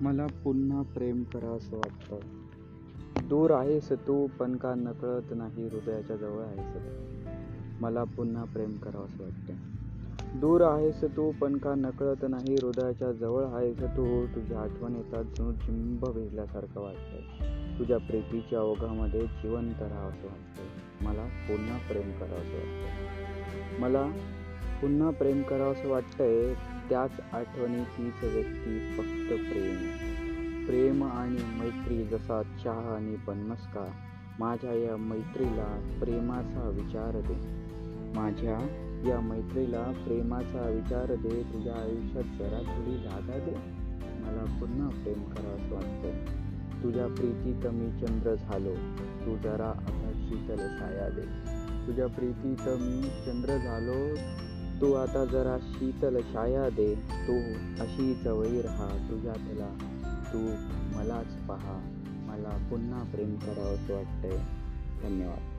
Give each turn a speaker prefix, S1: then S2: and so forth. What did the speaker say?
S1: मला पुन्हा प्रेम करावंसं वाटतं. दूर आहेस तू पण का नकळत नाही हृदयाच्या जवळ आहेस मला पुन्हा प्रेम करावंसं वाटतं दूर आहेस तू पण का नकळत नाही हृदयाच्या जवळ आहेस तू? तुझ्या आठवण येतात जणू चिंब भिजल्यासारखं वाटतंय. तुझ्या प्रीतीच्या ओघामध्ये जिवंत राहावंसं वाटतं मला पुन्हा प्रेम करावंसं वाटतं मला पुन्हा प्रेम करावंसं वाटतंय त्याच आठवणीचीच व्यक्ती फक्त प्रेम. प्रेम आणि मैत्री जसा चहा आणि बनमस्का माझ्या या मैत्रीला प्रेमाचा विचार दे. माझ्या या मैत्रीला प्रेमाचा विचार दे तुझ्या आयुष्यात जरा थोडी जागा दे. मला पुन्हा प्रेम करावंसं वाटतंय. तुझ्या प्रीतीत मी चंद्र झालो तू जरा आता शीतल छाया दे. तुझ्या प्रीतीत मी चंद्र झालो तू आता जरा शीतल छाया दे. तू अशी जवळी राहा. तुझ्यातला तू मलाच पहा. मला पुन्हा प्रेम करावंसं वाटतंय. धन्यवाद.